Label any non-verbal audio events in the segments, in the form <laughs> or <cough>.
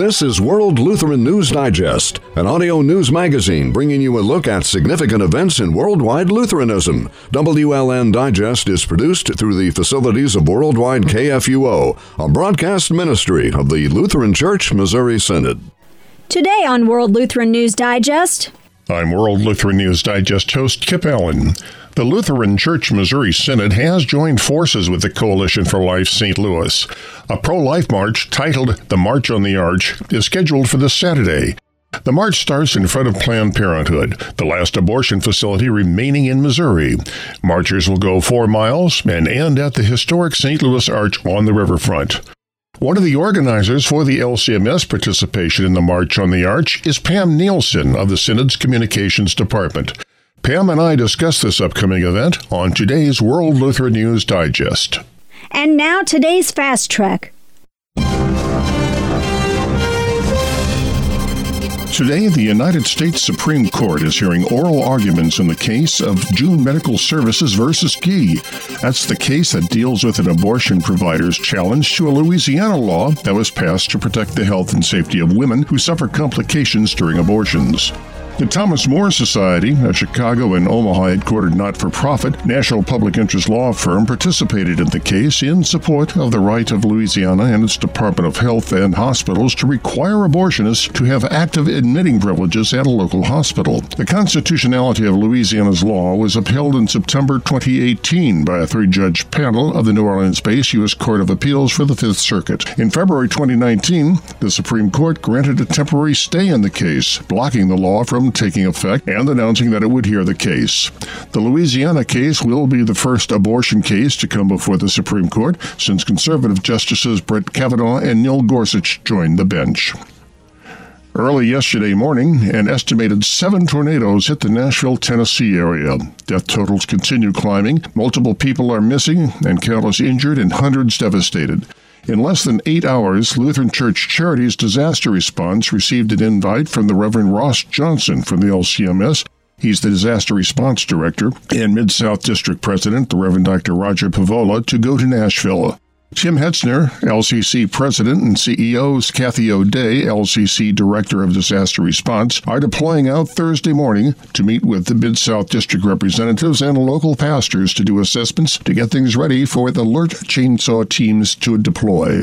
This is World Lutheran News Digest, an audio news magazine bringing you a look at significant events in worldwide Lutheranism. WLN Digest is produced through the facilities of Worldwide KFUO, a broadcast ministry of the Lutheran Church Missouri Synod. Today on World Lutheran News Digest. I'm World Lutheran News Digest host Kip Allen. The Lutheran Church Missouri Synod has joined forces with the Coalition for Life St. Louis. A pro life march titled The March on the Arch is scheduled for this Saturday. The march starts in front of Planned Parenthood, the last abortion facility remaining in Missouri. Marchers will go four miles and end at the historic St. Louis Arch on the riverfront. One of the organizers for the LCMS participation in the March on the Arch is Pam Nielsen of the Synod's Communications Department. Pam and I discuss this upcoming event on today's World Lutheran News Digest. And now today's Fast Track. Today, the United States Supreme Court is hearing oral arguments in the case of June Medical Services versus Gee. That's the case that deals with an abortion provider's challenge to a Louisiana law that was passed to protect the health and safety of women who suffer complications during abortions. The Thomas More Society, a Chicago and Omaha headquartered not for profit national public interest law firm, participated in the case in support of the right of Louisiana and its Department of Health and hospitals to require abortionists to have active admitting privileges at a local hospital. The constitutionality of Louisiana's law was upheld in September 2018 by a three judge panel of the New Orleans based U.S. Court of Appeals for the Fifth Circuit. In February 2019, the Supreme Court granted a temporary stay in the case, blocking the law from taking effect and announcing that it would hear the case. The Louisiana case will be the first abortion case to come before the Supreme Court since conservative justices Brett Kavanaugh and Neil Gorsuch joined the bench. Early yesterday morning, an estimated seven tornadoes hit the Nashville, Tennessee area. Death totals continue climbing. Multiple people are missing, and countless injured, and hundreds devastated. In less than eight hours, Lutheran Church Charities Disaster Response received an invite from the Reverend Ross Johnson from the LCMS. He's the Disaster Response Director and Mid South District President, the Reverend Dr. Roger Paavola, to go to Nashville. Tim Hetzner, LCC President, and CEOs Kathy O'Day, LCC Director of Disaster Response, are deploying out Thursday morning to meet with the Mid South District representatives and local pastors to do assessments to get things ready for the alert chainsaw teams to deploy.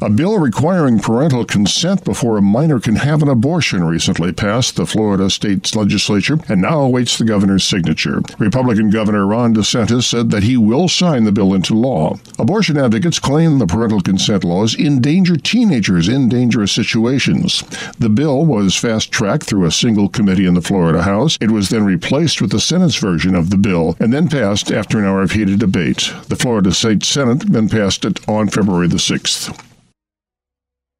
A bill requiring parental consent before a minor can have an abortion recently passed the Florida state legislature and now awaits the governor's signature. Republican Governor Ron DeSantis said that he will sign the bill into law. Abortion advocates claim the parental consent laws endanger teenagers in dangerous situations. The bill was fast tracked through a single committee in the Florida House. It was then replaced with the Senate's version of the bill and then passed after an hour of heated debate. The Florida State Senate then passed it on February the 6th.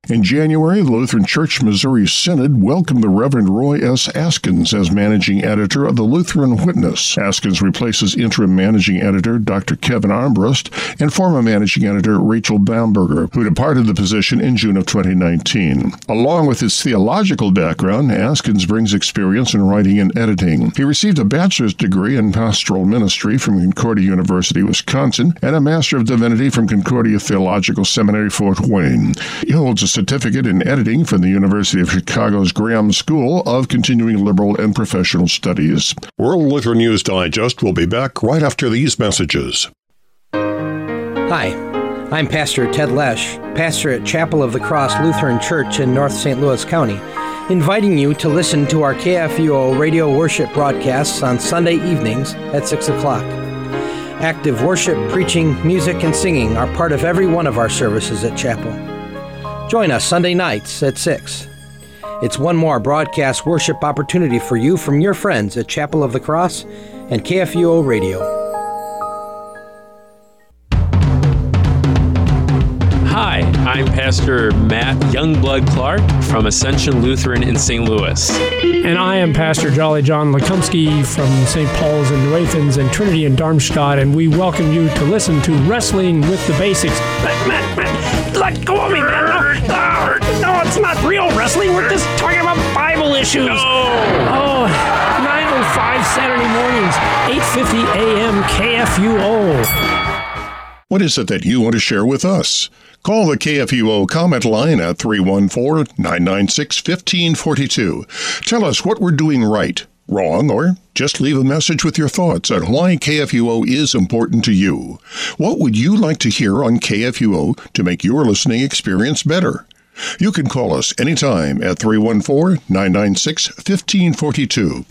In January, the Lutheran Church Missouri Synod welcomed the Reverend Roy S. Askins as managing editor of the Lutheran Witness. Askins replaces interim managing editor Dr. Kevin Armbrust and former managing editor Rachel Bomberger, who departed the position in June of 2019. Along with his theological background, Askins brings experience in writing and editing. He received a bachelor's degree in pastoral ministry from Concordia University, Wisconsin, and a Master of Divinity from Concordia Theological Seminary, Fort Wayne. He holds a certificate in editing from the University of Chicago's Graham School of Continuing Liberal and Professional Studies. World Lutheran News Digest will be back right after these messages. Hi, I'm Pastor Ted Lesh, pastor at Chapel of the Cross Lutheran Church in North St. Louis County, inviting you to listen to our KFUO radio worship broadcasts on Sunday evenings at 6 o'clock. Active worship, preaching, music, and singing are part of every one of our services at Chapel. Join us Sunday nights at 6. It's one more broadcast worship opportunity for you from your friends at Chapel of the Cross and KFUO Radio. Pastor Matt Youngblood Clark from Ascension Lutheran in St. Louis. And I am Pastor Jolly John Lekumsky from St. Paul's in New Athens and Trinity in Darmstadt, and we welcome you to listen to Wrestling with the Basics. Matt, Matt, Matt, let go of me, man. No, no, no, it's not real wrestling. We're just talking about Bible issues. No. Oh, 905 Saturday mornings, 8.50 a.m. KFUO. What is it that you want to share with us? Call the KFUO comment line at 314 996 1542. Tell us what we're doing right, wrong, or just leave a message with your thoughts on why KFUO is important to you. What would you like to hear on KFUO to make your listening experience better? You can call us anytime at 314 996 1542.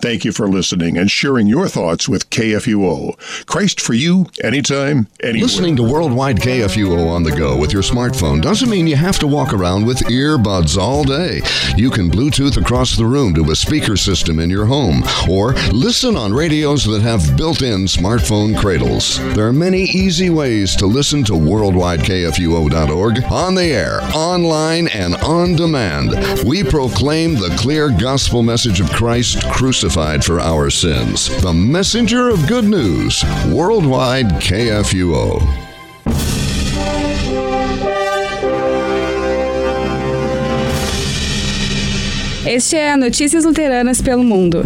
Thank you for listening and sharing your thoughts with KFUO. Christ for you, anytime, anywhere. Listening to Worldwide KFUO on the go with your smartphone doesn't mean you have to walk around with earbuds all day. You can Bluetooth across the room to a speaker system in your home or listen on radios that have built in smartphone cradles. There are many easy ways to listen to worldwidekfuo.org on the air, online online and on demand. We proclaim the clear gospel message of Christ crucified for our sins. The messenger of good news. Worldwide KFUO. Este é Notícias Luteranas pelo Mundo.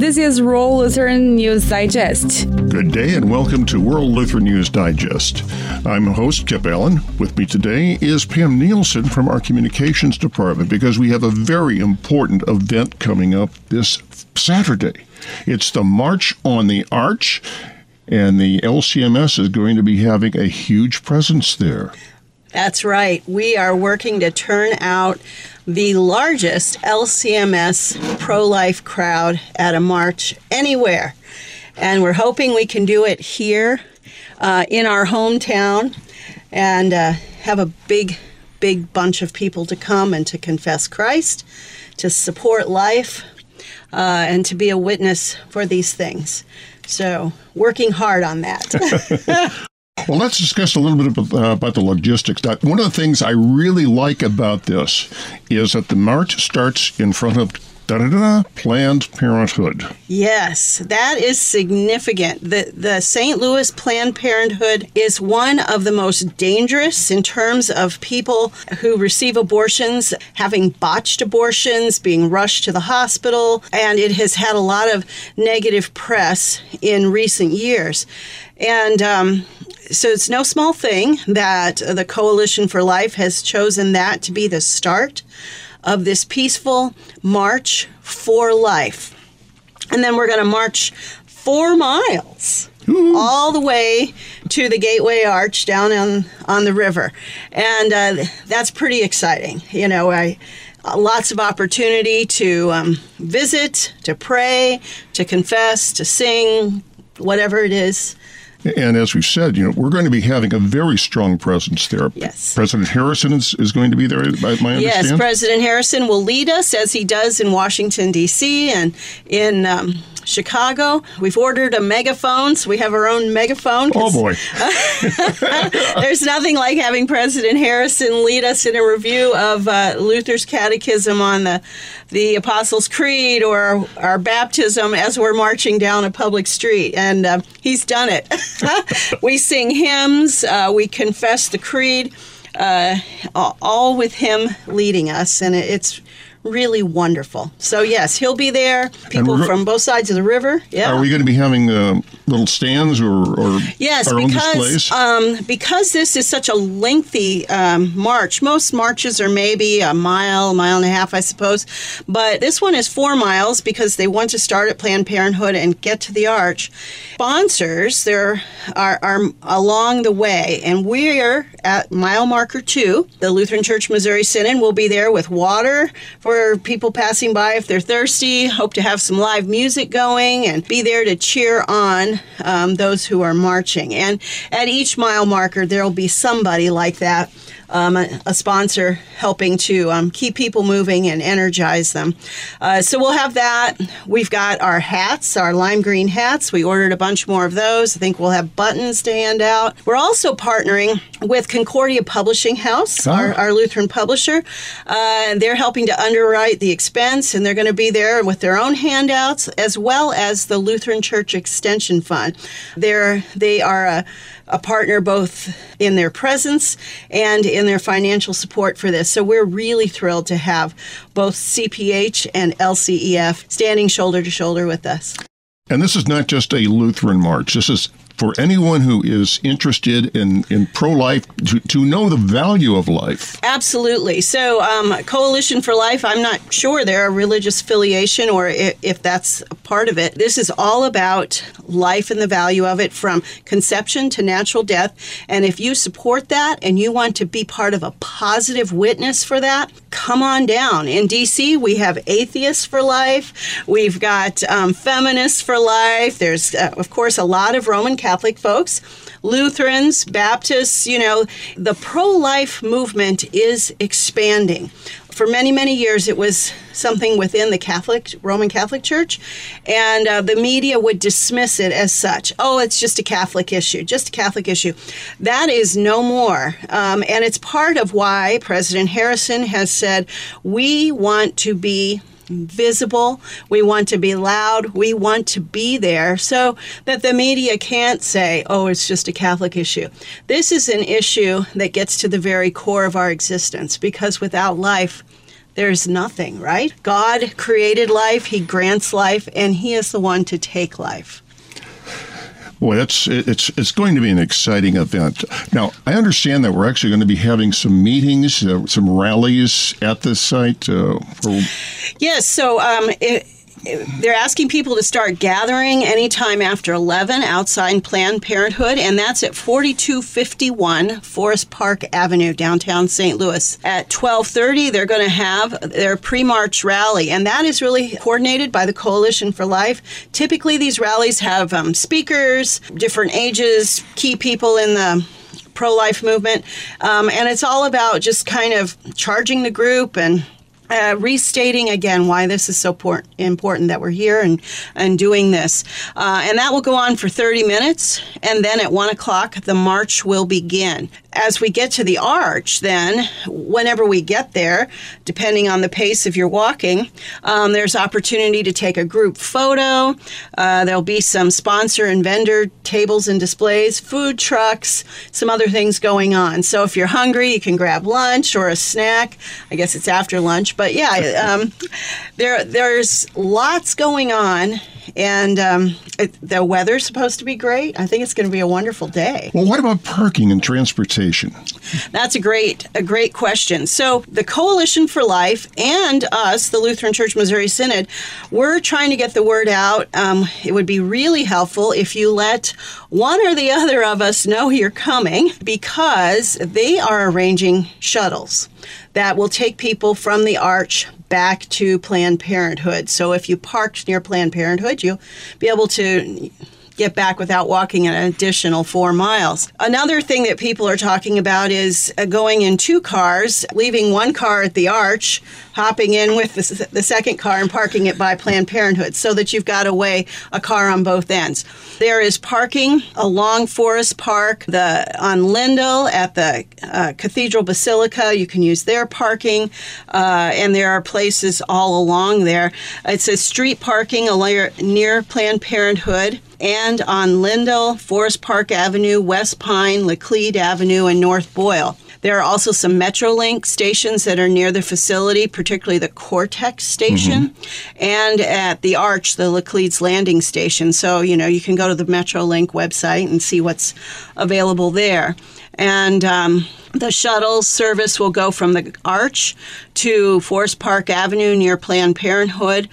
This is World Lutheran News Digest. Good day and welcome to World Lutheran News Digest. I'm host Kip Allen. With me today is Pam Nielsen from our communications department because we have a very important event coming up this Saturday. It's the March on the Arch, and the LCMS is going to be having a huge presence there. That's right. We are working to turn out the largest LCMS pro life crowd at a march anywhere. And we're hoping we can do it here uh, in our hometown and uh, have a big, big bunch of people to come and to confess Christ, to support life, uh, and to be a witness for these things. So, working hard on that. <laughs> <laughs> Well, let's discuss a little bit about, uh, about the logistics. One of the things I really like about this is that the march starts in front of da-da-da, Planned Parenthood. Yes, that is significant. The the St. Louis Planned Parenthood is one of the most dangerous in terms of people who receive abortions having botched abortions, being rushed to the hospital, and it has had a lot of negative press in recent years. And um, so it's no small thing that the Coalition for Life has chosen that to be the start of this peaceful march for life. And then we're going to march four miles. All the way to the Gateway Arch down on on the river, and uh, that's pretty exciting. You know, I uh, lots of opportunity to um, visit, to pray, to confess, to sing, whatever it is and as we've said, you know, we're going to be having a very strong presence there. Yes. President Harrison is, is going to be there, my understanding? Yes, President Harrison will lead us as he does in Washington, D.C. and in um, Chicago. We've ordered a megaphone, so we have our own megaphone. Oh, boy. <laughs> there's nothing like having President Harrison lead us in a review of uh, Luther's Catechism on the, the Apostles' Creed or our baptism as we're marching down a public street. And uh, he's done it. <laughs> we sing hymns, uh, we confess the Creed. Uh, all with him leading us, and it's really wonderful. So yes, he'll be there. People from both sides of the river. Yeah. Are we going to be having uh, little stands or, or yes, because um, because this is such a lengthy um, march. Most marches are maybe a mile, mile and a half, I suppose, but this one is four miles because they want to start at Planned Parenthood and get to the arch. Sponsors there are, are along the way, and we're at mile marker two. The Lutheran Church Missouri Synod will be there with water for people passing by if they're thirsty. Hope to have some live music going and be there to cheer on um, those who are marching. And at each mile marker, there will be somebody like that um, a, a, sponsor helping to um, keep people moving and energize them. Uh, so we'll have that. We've got our hats, our lime green hats. We ordered a bunch more of those. I think we'll have buttons to hand out. We're also partnering with Concordia Publishing House, oh. our, our, Lutheran publisher. Uh, they're helping to underwrite the expense, and they're going to be there with their own handouts as well as the Lutheran Church Extension Fund. They're they are a a partner both in their presence and in their financial support for this. So we're really thrilled to have both CPH and LCEF standing shoulder to shoulder with us. And this is not just a Lutheran march. This is for anyone who is interested in, in pro life to, to know the value of life. Absolutely. So, um, Coalition for Life, I'm not sure they're a religious affiliation or if, if that's part of it. This is all about life and the value of it from conception to natural death. And if you support that and you want to be part of a positive witness for that, come on down. In DC, we have Atheists for Life, we've got um, Feminists for Life, there's, uh, of course, a lot of Roman Catholic folks. Lutherans, Baptists, you know, the pro life movement is expanding. For many, many years, it was something within the Catholic, Roman Catholic Church, and uh, the media would dismiss it as such. Oh, it's just a Catholic issue, just a Catholic issue. That is no more. Um, and it's part of why President Harrison has said we want to be visible. We want to be loud. We want to be there so that the media can't say, oh, it's just a Catholic issue. This is an issue that gets to the very core of our existence because without life, there's nothing, right? God created life, He grants life, and He is the one to take life. Boy, that's it's it's going to be an exciting event. Now, I understand that we're actually going to be having some meetings, uh, some rallies at this site. Uh, for... Yes, so um, it, they're asking people to start gathering anytime after 11 outside Planned Parenthood, and that's at 4251 Forest Park Avenue, downtown St. Louis. At 12:30, they're going to have their pre-march rally, and that is really coordinated by the Coalition for Life. Typically, these rallies have um, speakers, different ages, key people in the pro-life movement, um, and it's all about just kind of charging the group and uh, restating again why this is so por- important that we're here and, and doing this. Uh, and that will go on for 30 minutes, and then at 1 o'clock, the march will begin. As we get to the arch, then, whenever we get there, depending on the pace of your walking, um, there's opportunity to take a group photo. Uh, there'll be some sponsor and vendor tables and displays, food trucks, some other things going on. So if you're hungry, you can grab lunch or a snack. I guess it's after lunch but yeah, <laughs> um, there there's lots going on, and um, it, the weather's supposed to be great. I think it's going to be a wonderful day. Well, what about parking and transportation? That's a great a great question. So the Coalition for Life and us, the Lutheran Church Missouri Synod, we're trying to get the word out. Um, it would be really helpful if you let one or the other of us know you're coming because they are arranging shuttles that will take people from the arch back to Planned Parenthood. So if you parked near Planned Parenthood, you'll be able to get back without walking an additional four miles. Another thing that people are talking about is uh, going in two cars, leaving one car at the arch, hopping in with the, the second car and parking it by Planned Parenthood so that you've got away a car on both ends. There is parking along Forest Park, the on Lindell at the uh, Cathedral Basilica. You can use their parking, uh, and there are places all along there. It says street parking near Planned Parenthood and on Lindell, Forest Park Avenue, West Pine, Laclede Avenue, and North Boyle. There are also some Metrolink stations that are near the facility, particularly the Cortex station, mm-hmm. and at the Arch, the Laclede's Landing station. So, you know, you can go to the Metrolink website and see what's available there. And um, the shuttle service will go from the Arch to Forest Park Avenue near Planned Parenthood,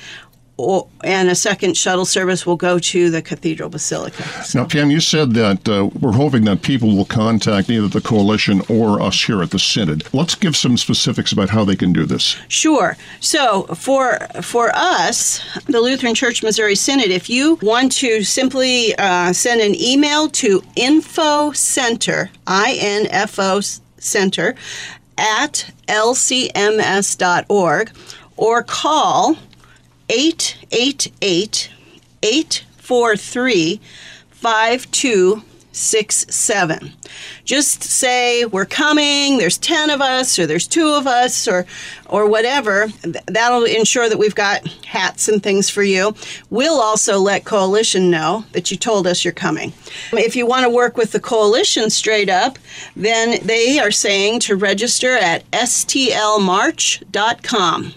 and a second shuttle service will go to the Cathedral Basilica. So. Now, Pam, you said that uh, we're hoping that people will contact either the coalition or us here at the Synod. Let's give some specifics about how they can do this. Sure. So, for for us, the Lutheran Church Missouri Synod, if you want to simply uh, send an email to info center, I N F O center, at lcms.org, or call 888 843 5267. Just say we're coming, there's 10 of us or there's 2 of us or or whatever. That'll ensure that we've got hats and things for you. We'll also let coalition know that you told us you're coming. If you want to work with the coalition straight up, then they are saying to register at stlmarch.com.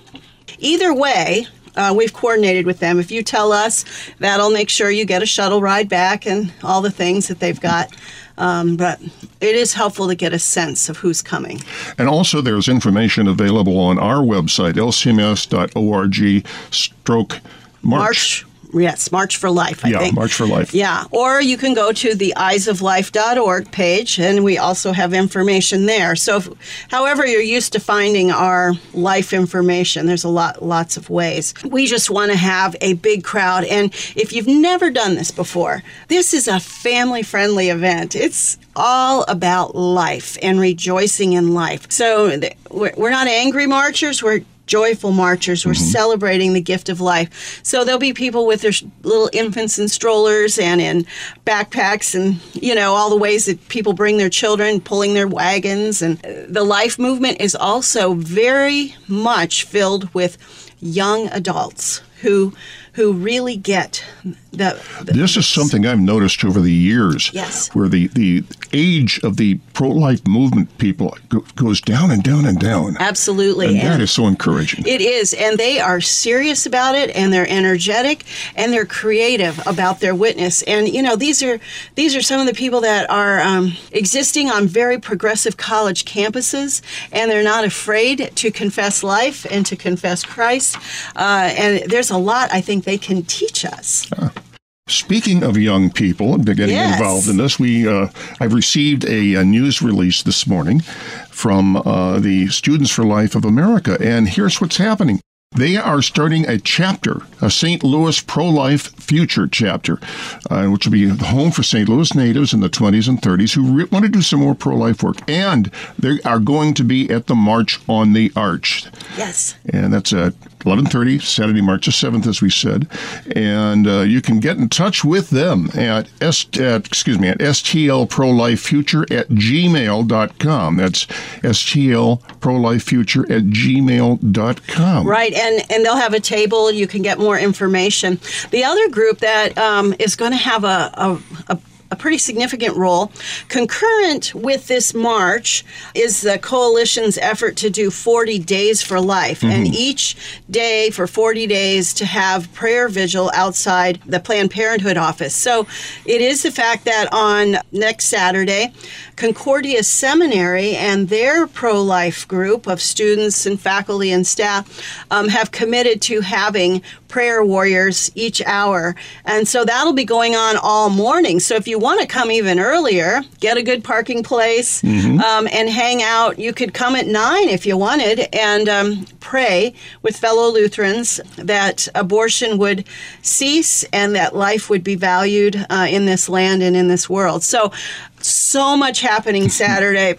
Either way, Uh, we've coordinated with them. If you tell us, that'll make sure you get a shuttle ride back and all the things that they've got. Um, but it is helpful to get a sense of who's coming. And also, there's information available on our website, lcms.org stroke March. March Yes, March for Life, I yeah, think. March for Life. Yeah, or you can go to the eyesoflife.org page, and we also have information there. So, if, however you're used to finding our life information, there's a lot, lots of ways. We just want to have a big crowd, and if you've never done this before, this is a family-friendly event. It's all about life and rejoicing in life. So, we're not angry marchers. We're joyful marchers. We're celebrating the gift of life. So there'll be people with their little infants in strollers and in backpacks and, you know, all the ways that people bring their children, pulling their wagons. And uh, the life movement is also very much filled with young adults who who really get the, the This is something I've noticed over the years. Yes. Where the, the age of the pro life movement people goes down and down and down. absolutely And that And- is so encouraging. It is, and they are serious about it, and they're energetic, and they're creative about their witness. And you know, these are these are some of the people that are um, existing on very progressive college campuses, and they're not afraid to confess life and to confess Christ. Uh, and there's a lot I think they can teach us. Speaking of young people and getting Yes. involved in this, we uh, I've received a, a news release this morning from uh, the Students for Life of America, and here's what's happening. They are starting a chapter, a St. Louis pro life future chapter, uh, which will be the home for St. Louis natives in the 20s and 30s who re- want to do some more pro life work. And they are going to be at the March on the Arch Yes. and that's at 11:30 Saturday, March the 7th, as we said. And uh, you can get in touch with them at s at, excuse me at stlprolifefuture at gmail.com. That's stlprolifefuture at gmail.com. Right, and and they'll have a table. You can get more information. The other group that um, is going to have a, a, a a pretty significant role. Concurrent with this march is the coalition's effort to do 40 days for life, and each day for 40 days to have prayer vigil outside the Planned Parenthood office. So it is the fact that on next Saturday, Concordia Seminary and their pro life group of students and faculty and staff um, have committed to having prayer warriors each hour. And so that'll be going on all morning. So if you want to come even earlier, get a good parking place um, and hang out, you could come at nine if you wanted and um, pray with fellow Lutherans that abortion would cease and that life would be valued uh, in this land and in this world. So, so much happening <laughs> Saturday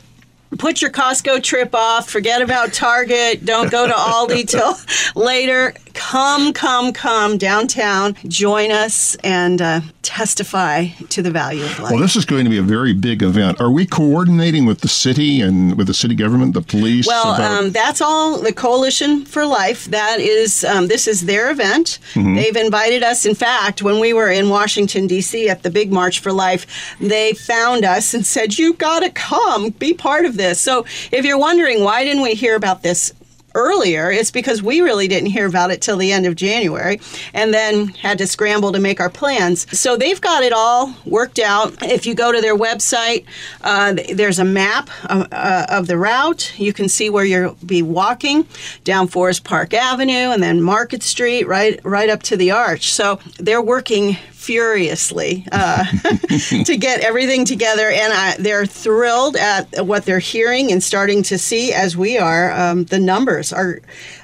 put your Costco trip off. Forget about Target. Don't go to Aldi till <laughs> later. Come, come, come downtown. Join us and uh, testify to the value of life. Well, this is going to be a very big event. Are we coordinating with the city and with the city government, the police? Well, about- um, that's all the Coalition for Life. That is, um, this is their event. They've invited us. In fact, when we were in Washington D.C. at the big March for Life, they found us and said, "You got to come, be part of this." So, if you're wondering why didn't we hear about this earlier, it's because we really didn't hear about it till the end of January and then had to scramble to make our plans. So they've got it all worked out. If you go to their website, uh, there's a map uh, uh, of the route. You can see where you'll be walking down Forest Park Avenue and then Market Street right right up to the arch. So they're working furiously uh, <laughs> to get everything together, and I, they're thrilled at what they're hearing and starting to see as we are. Um, the numbers are,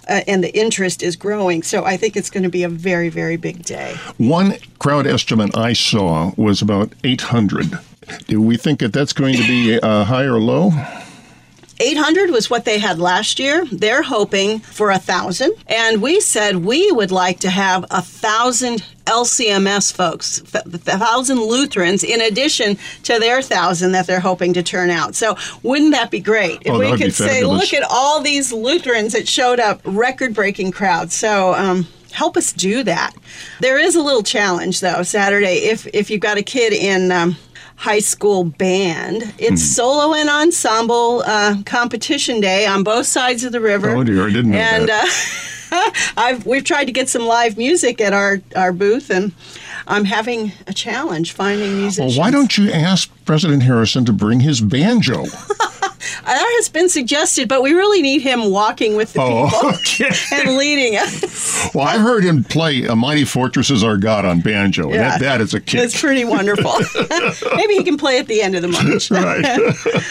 uh, and the interest is growing. So I think it's going to be a very, very big day. One crowd estimate I saw was about 800. Do we think that that's going to be uh, high or low? 800 was what they had last year. They're hoping for a thousand, and we said we would like to have a thousand LCMS folks, a thousand Lutherans, in addition to their thousand that they're hoping to turn out. So wouldn't that be great if Oh, we could say, look at all these Lutherans that showed up, record-breaking crowd. So. Um, Help us do that. There is a little challenge though. Saturday, if if you've got a kid in um, high school band, it's Hmm. solo and ensemble uh, competition day on both sides of the river. Oh, dear, I didn't know and, that. Uh, <laughs> I've we've tried to get some live music at our our booth, and I'm having a challenge finding music. Well, why don't you ask President Harrison to bring his banjo? <laughs> That has been suggested, but we really need him walking with the Oh, people <laughs> okay. and leading us. Well, I've heard him play "A Mighty Fortress Is Our God" on banjo, and that, that is a kick. It's pretty wonderful. <laughs> <laughs> Maybe he can play at the end of the march. right.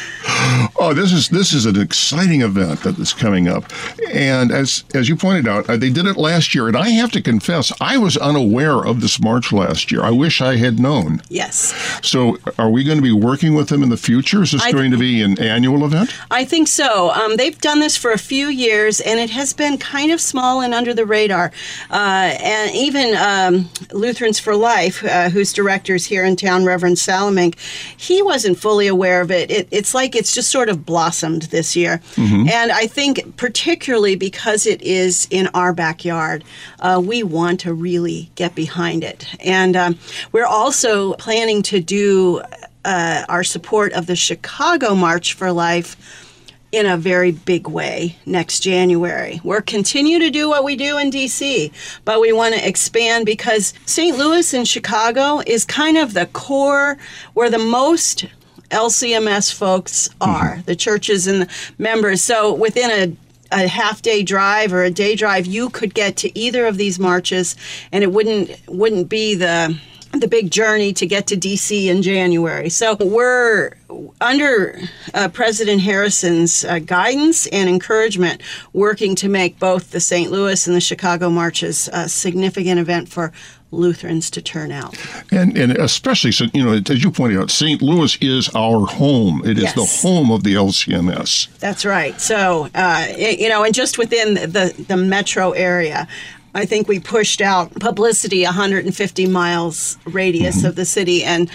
Oh, this is this is an exciting event that is coming up, and as as you pointed out, uh, they did it last year, and I have to confess, I was unaware of this march last year. I wish I had known. Yes. So, are we going to be working with them in the future? Is this I- going to be an annual event? I think so. Um, they've done this for a few years, and it has been kind of small and under the radar. Uh, and even um, Lutherans for Life, uh, whose director is here in town, Reverend Salemink, he wasn't fully aware of it. it. It's like it's just sort of blossomed this year. And I think, particularly because it is in our backyard, uh, we want to really get behind it. And um, we're also planning to do uh, our support of the Chicago March for Life in a very big way next January. We're continue to do what we do in DC, but we want to expand because St. Louis and Chicago is kind of the core where the most LCMS folks are, the churches and the members. So within a a half day drive or a day drive, you could get to either of these marches, and it wouldn't wouldn't be the the big journey to get to DC in January. So we're under uh, President Harrison's uh, guidance and encouragement, working to make both the St. Louis and the Chicago marches a significant event for Lutherans to turn out. And and especially, so you know, as you pointed out, St. Louis is our home. It is Yes. the home of the LCMS. That's right. So, uh, it- you know, and just within the, the metro area, I think we pushed out publicity 150 miles radius of the city, and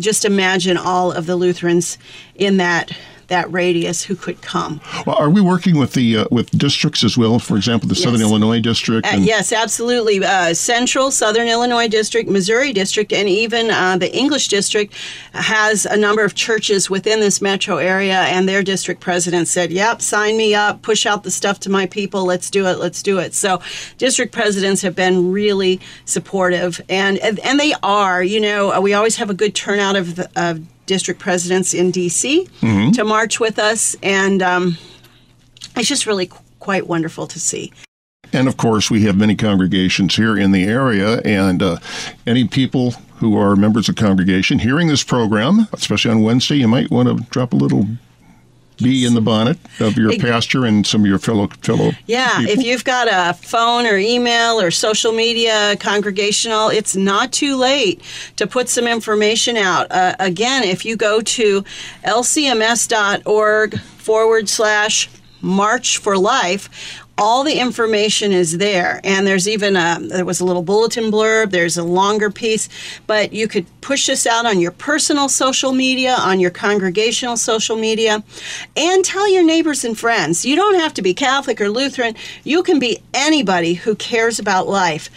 just imagine all of the Lutherans in that that radius who could come. Well, are we working with the uh, with districts as well? For example, the Southern Illinois district. Uh, yes, absolutely. Uh, Central, Southern Illinois District, Missouri District, and even uh, the English District has a number of churches within this metro area, and their district president said, Yep, sign me up, push out the stuff to my people, let's do it, let's do it. So, district presidents have been really supportive, and, and, and they are. You know, uh, we always have a good turnout of, the, of district presidents in D.C. to march with us, and um, it's just really qu- quite wonderful to see. And of course, we have many congregations here in the area, and uh, any people who are members of congregation hearing this program, especially on Wednesday, you might want to drop a little bee in the bonnet of your pastor and some of your fellow fellow. Yeah, people. if you've got a phone or email or social media congregational, it's not too late to put some information out. Uh, again, if you go to lcms.org forward slash March for Life, all the information is there. And there's even a there was a little bulletin blurb. There's a longer piece. But you could push this out on your personal social media on your congregational social media. And tell your neighbors and friends. You don't have to be catholic or lutheran. You can be anybody who cares about life.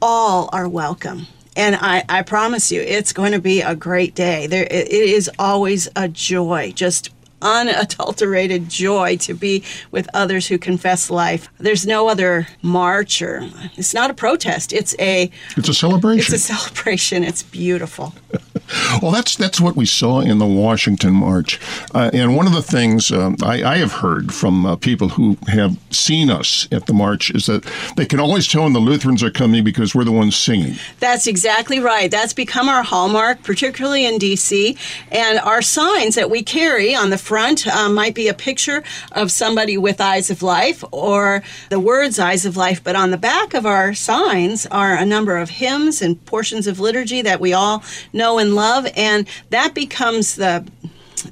All are welcome. And I, I promise you it's going to be a great day. There it, it is always a joy just unadulterated joy to be with others who confess life. There's no other march or it's not a protest. It's a it's a celebration. it's a celebration. It's beautiful <laughs> Well, that's that's what we saw in the Washington March, uh, and one of the things um, I, I have heard from uh, people who have seen us at the march is that they can always tell when the Lutherans are coming because we're the ones singing. That's exactly right. That's become our hallmark, particularly in DC. And our signs that we carry on the front um, might be a picture of somebody with eyes of life or the words eyes of life. But on the back of our signs are a number of hymns and portions of liturgy that we all know and love. And that becomes the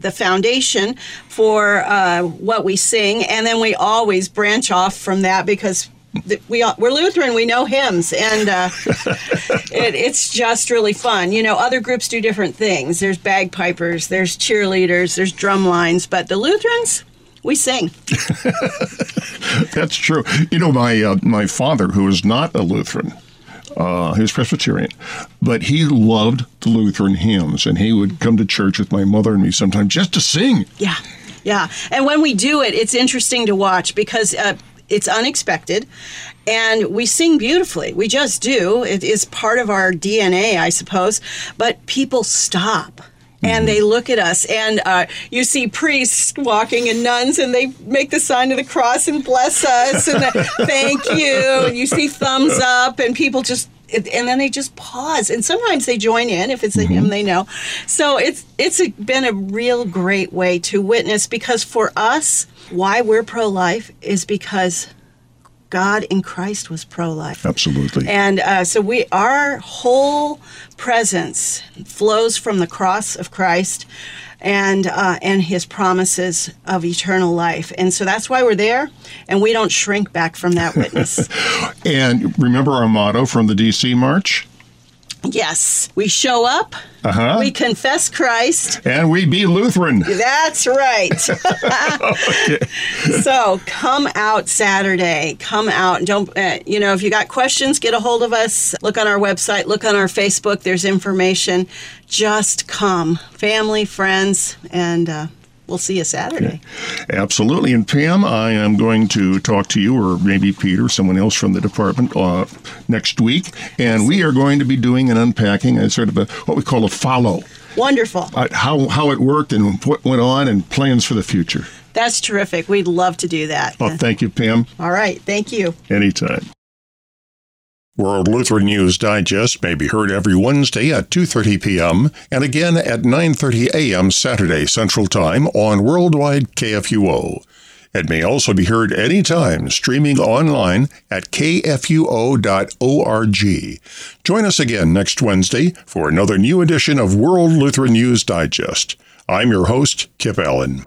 the foundation for uh, what we sing, and then we always branch off from that because th- we are, we're Lutheran. We know hymns, and uh, <laughs> it, it's just really fun. You know, other groups do different things. There's bagpipers, there's cheerleaders, there's drum lines, but the Lutherans. We sing. <laughs> That's true. You know, my uh, my father, who is not a Lutheran, uh, he was Presbyterian, but he loved the Lutheran hymns, and he would come to church with my mother and me sometimes just to sing. Yeah, yeah. And when we do it, it's interesting to watch because uh, it's unexpected, and we sing beautifully. We just do. It is part of our DNA, I suppose. But people stop and they look at us and uh, you see priests walking and nuns and they make the sign of the cross and bless us and <laughs> thank you and you see thumbs up and people just and then they just pause and sometimes they join in if it's a hymn they know. So it's it's a, been a real great way to witness because for us why we're pro-life is because God in Christ was pro-life. Absolutely. And uh, so we, our whole presence flows from the cross of Christ and uh, and His promises of eternal life. And so that's why we're there, and we don't shrink back from that witness. <laughs> And remember our motto from the DC March? Yes, we show up. Uh-huh. We confess Christ. And we be Lutheran. That's right. <laughs> So come out Saturday. Come out. Don't uh, you know? If you got questions, get a hold of us. Look on our website. Look on our Facebook. There's information. Just come, family, friends, and uh, we'll see you Saturday. Absolutely. And Pam, I am going to talk to you, or maybe Peter, someone else from the department, uh, next week. And we are going to be doing an unpacking, a sort of a what we call a follow. Wonderful. Uh, how, how it worked and what went on and plans for the future. That's terrific. We'd love to do that. Well, thank you, Pam. All right. Thank you. Anytime. World Lutheran News Digest may be heard every Wednesday at 2:30 p.m. and again at 9:30 a.m. Saturday Central Time on Worldwide KFUO. It may also be heard anytime streaming online at kfuo.org. Join us again next Wednesday for another new edition of World Lutheran News Digest. I'm your host, Kip Allen.